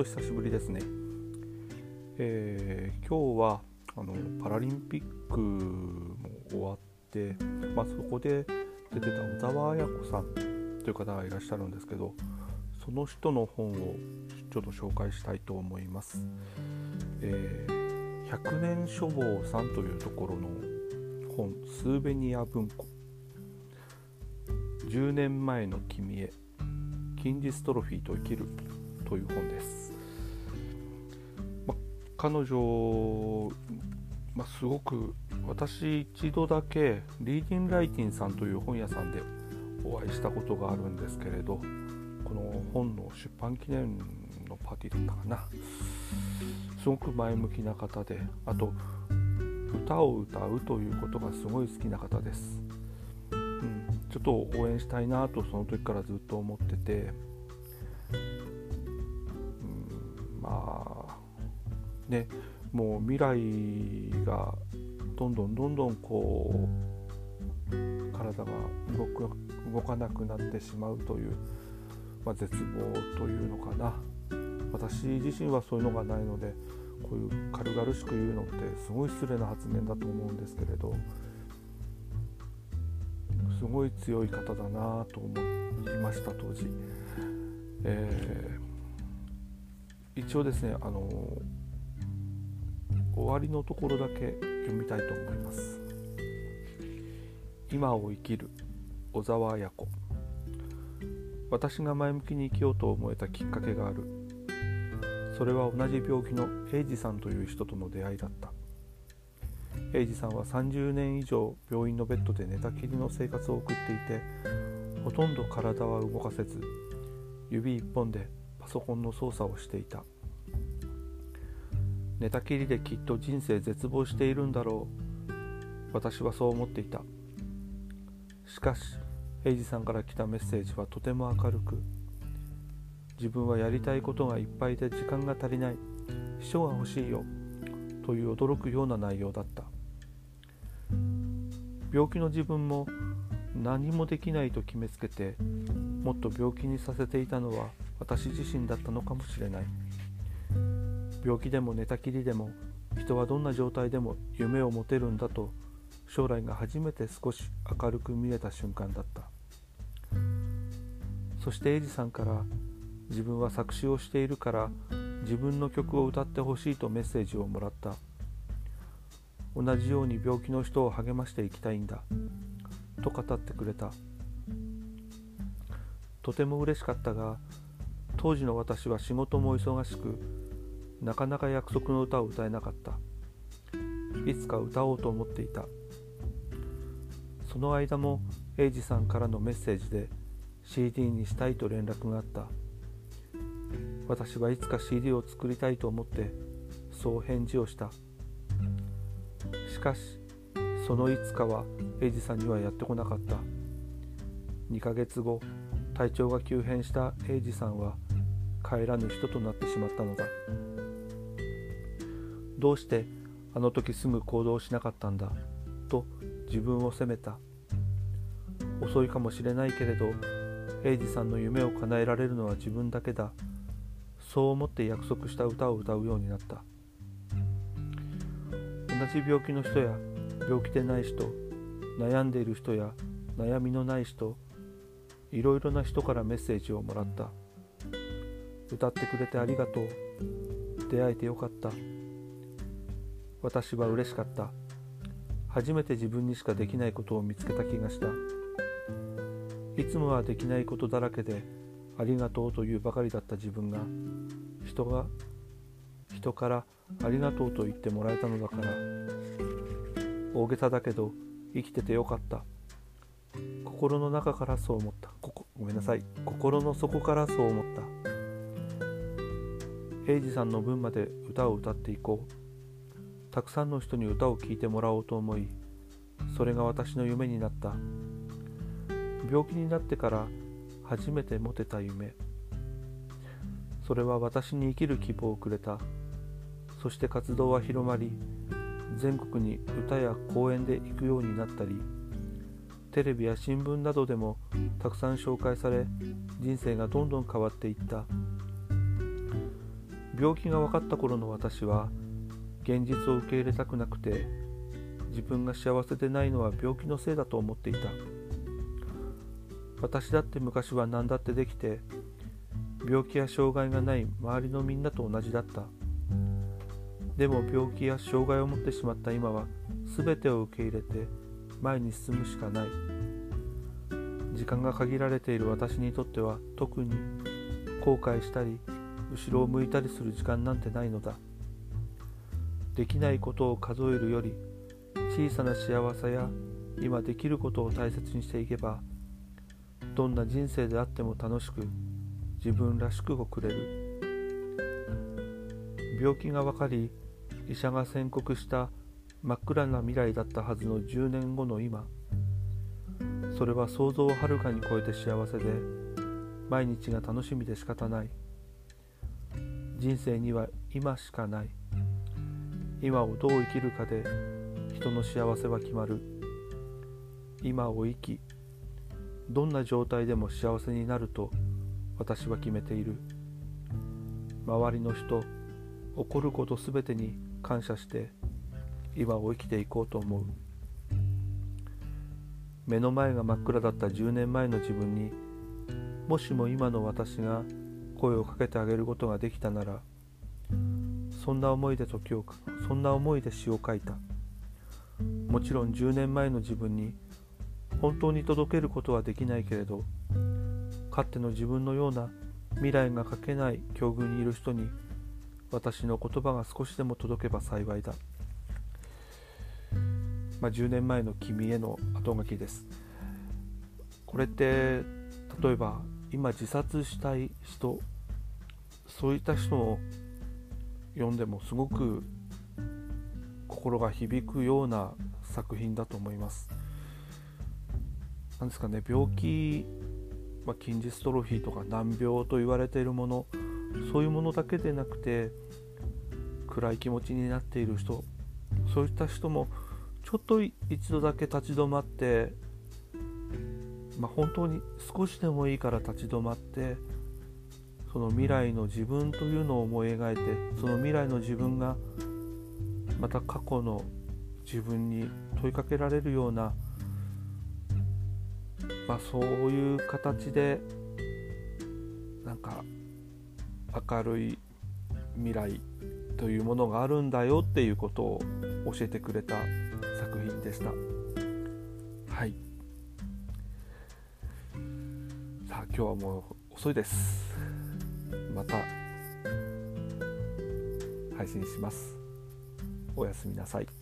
と久しぶりですね。えー、今日はあのパラリンピックも終わって、まあ、そこで出てた小沢彩子さんという方がいらっしゃるんですけどその人の本をちょっと紹介したいと思います。えー、百年書房さんというところの本「スーベニア文庫」10年前の君へ筋ジストロフィーと生きるという本です。ま、彼女、ま、すごく私一度だけリーディン・ライティンさんという本屋さんでお会いしたことがあるんですけれどこの本の出版記念のパーティーだったかなすごく前向きな方であと歌を歌うということがすごい好きな方です、うん、ちょっと応援したいなとその時からずっと思っててあねもう未来がどんどんどんどんこう体が動く動かなくなってしまうという、まあ、絶望というのかな私自身はそういうのがないのでこういう軽々しく言うのってすごい失礼な発言だと思うんですけれどすごい強い方だなと思いました当時。えー、一応ですねあの終わりのところだけ読みたいと思います。今を生きる小沢綾子。私が前向きに生きようと思えたきっかけがある。それは同じ病気の英二さんという人との出会いだった。英二さんは30年以上病院のベッドで寝たきりの生活を送っていてほとんど体は動かせず指一本でソコンの操作をしていた。寝たきりできっと人生絶望しているんだろう。私はそう思っていた。しかしエイジさんから来たメッセージはとても明るく自分はやりたいことがいっぱいで時間が足りない。秘書が欲しいよ。という驚くような内容だった。病気の自分も何もできないと決めつけてもっと病気にさせていたのは私自身だったのかもしれない。病気でも寝たきりでも人はどんな状態でも夢を持てるんだと将来が初めて少し明るく見えた瞬間だった。そしてエイジさんから自分は作詞をしているから自分の曲を歌ってほしいとメッセージをもらった。同じように病気の人を励ましていきたいんだと語ってくれた。とても嬉しかったが当時の私は仕事も忙しくなかなか約束の歌を歌えなかった。いつか歌おうと思っていた。その間も英二さんからのメッセージで CD にしたいと連絡があった。私はいつか CD を作りたいと思ってそう返事をした。しかしそのいつかは英二さんにはやってこなかった。2ヶ月後体調が急変した英二さんは帰らぬ人となってしまったのだ。どうしてあの時すぐ行動しなかったんだ？と自分を責めた。遅いかもしれないけれど英二さんの夢を叶えられるのは自分だけだ。そう思って約束した歌を歌うようになった。同じ病気の人や病気でない人悩んでいる人や悩みのない人いろいろな人からメッセージをもらった。歌ってくれてありがとう。出会えてよかった。私は嬉しかった。初めて自分にしかできないことを見つけた気がした。いつもはできないことだらけでありがとうというばかりだった自分が人が人からありがとうと言ってもらえたのだから大げさだけど生きててよかった。心の中からそう思った。こごめんなさい。心の底からそう思った。英二さんの分まで歌を歌っていこう。たくさんの人に歌を聴いてもらおうと思いそれが私の夢になった。病気になってから初めて持てた夢。それは私に生きる希望をくれた。そして活動は広まり全国に歌や講演で行くようになったりテレビや新聞などでもたくさん紹介され人生がどんどん変わっていった。病気が分かった頃の私は現実を受け入れたくなくて自分が幸せでないのは病気のせいだと思っていた。私だって昔は何だってできて病気や障害がない周りのみんなと同じだった。でも病気や障害を持ってしまった今は全てを受け入れて前に進むしかない。時間が限られている私にとっては特に後悔したり後ろを向いたりする時間なんてないのだ。できないことを数えるより小さな幸せや今できることを大切にしていけばどんな人生であっても楽しく自分らしく送れる。病気が分かり医者が宣告した真っ暗な未来だったはずの10年後の今それは想像をはるかに超えて幸せで毎日が楽しみで仕方ない。人生には今しかない。今をどう生きるかで人の幸せは決まる。今を生きどんな状態でも幸せになると私は決めている。周りの人起こることすべてに感謝して今を生きていこうと思う。目の前が真っ暗だった10年前の自分にもしも今の私が声をかけてあげることができたならそんな思いで時をそんな思いで詩を書いた。もちろん10年前の自分に本当に届けることはできないけれどかつての自分のような未来が書けない境遇にいる人に私の言葉が少しでも届けば幸いだ、まあ、10年前の君への後書きです。これって例えば今自殺したい人そういった人を読んでもすごく心が響くような作品だと思います。なですかね病気、まあ、筋ジストロフィーとか難病と言われているものそういうものだけでなくて暗い気持ちになっている人そういった人もちょっと一度だけ立ち止まって、まあ、本当に少しでもいいから立ち止まってその未来の自分というのを思い描いてその未来の自分がまた過去の自分に問いかけられるような、まあ、そういう形でなんか明るい未来というものがあるんだよっていうことを教えてくれた作品でした。はい今日はもう遅いです。また配信します。おやすみなさい。